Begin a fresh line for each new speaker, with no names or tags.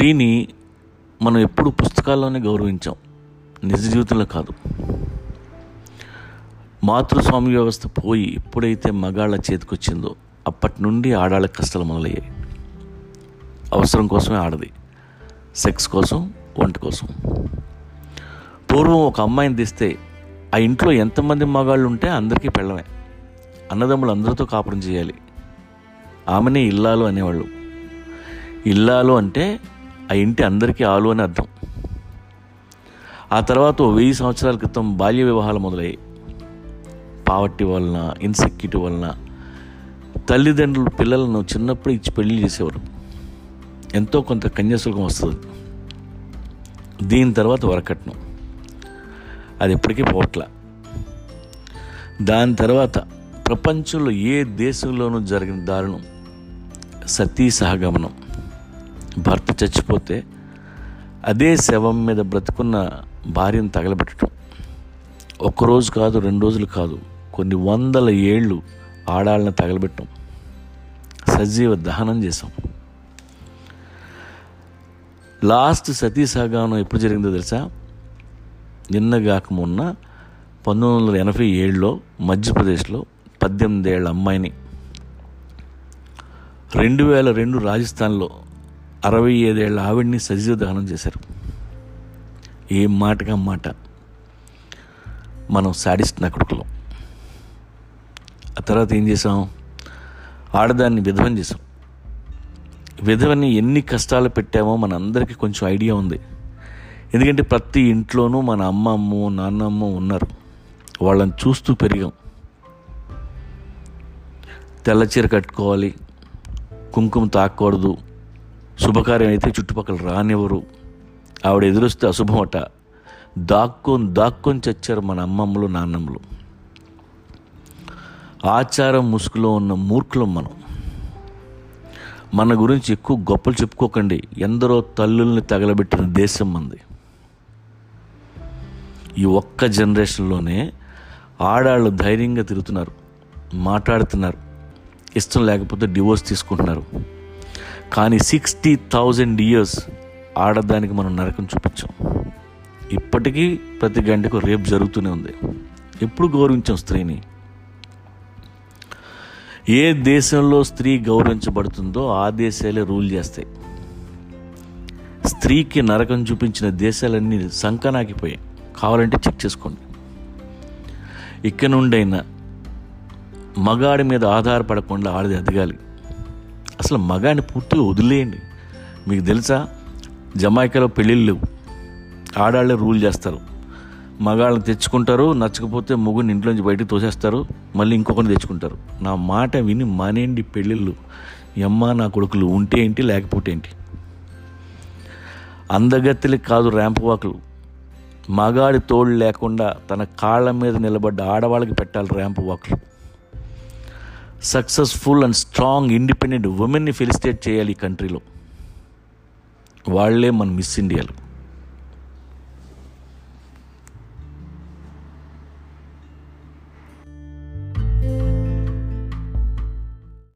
స్త్రీని మనం ఎప్పుడు పుస్తకాల్లోనే గౌరవించాం. నిజ జీవితంలో కాదు. మాతృస్వామ్య వ్యవస్థ పోయి ఎప్పుడైతే మగాళ్ళ చేతికొచ్చిందో అప్పటి నుండి ఆడాళ్ళ కష్టాలు మొదలయ్యాయి. అవసరం కోసమే ఆడది. సెక్స్ కోసం వంట కోసం. పూర్వం ఒక అమ్మాయిని తీస్తే ఆ ఇంట్లో ఎంతమంది మగాళ్ళు ఉంటే అందరికీ పెళ్ళమే. అన్నదమ్ములు అందరితో కాపురం చేయాలి. ఆమెనే ఇల్లాలు అనేవాళ్ళు. ఇల్లాలు అంటే ఆ ఇంటి అందరికీ ఆలు అని అర్థం. ఆ తర్వాత వెయ్యి సంవత్సరాల క్రితం బాల్య వివాహాలు మొదలయ్యాయి. పావర్టీ వలన ఇన్సెక్యూరిటీ వలన తల్లిదండ్రులు పిల్లలను చిన్నప్పుడు ఇచ్చి పెళ్ళి చేసేవారు. ఎంతో కొంత కన్యాశుల్కం వస్తుంది. దీని తర్వాత వరకట్నం. అది ఎప్పటికీ పోట్ల. దాని తర్వాత ప్రపంచంలో ఏ దేశంలోనూ జరిగిన దారుణం సతీ సహగమనం. భర్త చచ్చిపోతే అదే శవం మీద బ్రతుకున్న భార్యను తగలబెట్టడం. ఒక్కరోజు కాదు రెండు రోజులు కాదు కొన్ని వందల ఏళ్ళు ఆడాళ్ళని తగలబెట్టడం. సజీవ దహనం చేసాం లాస్ట్ సతీ ఎప్పుడు జరిగిందో తెలుసా? నిన్న కాక మొన్న పంతొమ్మిది వందల ఎనభై ఏడులో మధ్యప్రదేశ్లో పద్దెనిమిది ఏళ్ళ అమ్మాయిని రెండు వేల రెండు రాజస్థాన్లో అరవై ఐదేళ్ళ ఆవిడ్ని సజీవ దహనం చేశారు. ఏ మాటగా మాట. మనం సాడిస్తున్న కొడుకులో. ఆ తర్వాత ఏం చేసాం ఆడదాన్ని విధవం చేసాం విధవని ఎన్ని కష్టాలు పెట్టామో మనందరికీ కొంచెం ఐడియా ఉంది. ఎందుకంటే ప్రతి ఇంట్లోనూ మన అమ్మమ్మ నాన్నమ్మ ఉన్నారు. వాళ్ళని చూస్తూ పెరిగాం. తెల్ల చీర కట్టుకోవాలి కుంకుమ తాకూడదు శుభకార్యం అయితే చుట్టుపక్కల రానివ్వరు. ఆవిడ ఎదురొస్తే అశుభమట. దాక్కొని దాక్కొని చచ్చారు మన అమ్మమ్మలు నాన్నమ్మలు. ఆచారం ముసుగులో ఉన్న మూర్ఖులం మనం. మన గురించి ఎక్కువ గొప్పలు చెప్పుకోకండి. ఎందరో తల్లుల్ని తగలబెట్టిన దేశం మంది. ఈ ఒక్క జనరేషన్లోనే ఆడాళ్ళు ధైర్యంగా తిరుగుతున్నారు మాట్లాడుతున్నారు. ఇష్టం లేకపోతే డివోర్స్ తీసుకుంటున్నారు. కానీ సిక్స్టీ థౌజండ్ ఇయర్స్ ఆడదానికి మనం నరకం చూపించాం. ఇప్పటికీ ప్రతి గంటకు రేపు జరుగుతూనే ఉంది. ఎప్పుడు గౌరవించాం స్త్రీని? ఏ దేశంలో స్త్రీ గౌరవించబడుతుందో ఆ దేశాలే రూల్ చేస్తాయి. స్త్రీకి నరకం చూపించిన దేశాలన్నీ సంకనాకిపోయాయి. కావాలంటే చెక్ చేసుకోండి. ఇక్కడ నుండైనా మగాడి మీద ఆధారపడకుండా ఆడది ఎదగాలి అసలు మగాన్ని పూర్తిగా వదిలేయండి. మీకు తెలుసా? జమాయికాలో పెళ్ళిళ్ళు లేవు. ఆడాళ్ళే రూల్ చేస్తారు. మగాళ్ళని తెచ్చుకుంటారు నచ్చకపోతే మొగుని ఇంట్లోంచి బయటకు తోసేస్తారు మళ్ళీ ఇంకొకరిని తెచ్చుకుంటారు. నా మాట విని మానేయండి పెళ్ళిళ్ళు. ఎమ్మ నా కొడుకులు ఉంటే ఏంటి లేకపోతే ఏంటి? అందగత్తెలకి కాదు ర్యాంప్ వాకులు. మగాడి తోడు లేకుండా తన కాళ్ళ మీద నిలబడ్డ ఆడవాళ్ళకి పెట్టాలి ర్యాంప్ వాకులు. సక్సెస్ఫుల్ అండ్ స్ట్రాంగ్ ఇండిపెండెంట్ ఉమెన్ని ఫెలిసిటేట్ చేయాలి ఈ కంట్రీలో వాళ్ళే మన మిస్ ఇండియాలు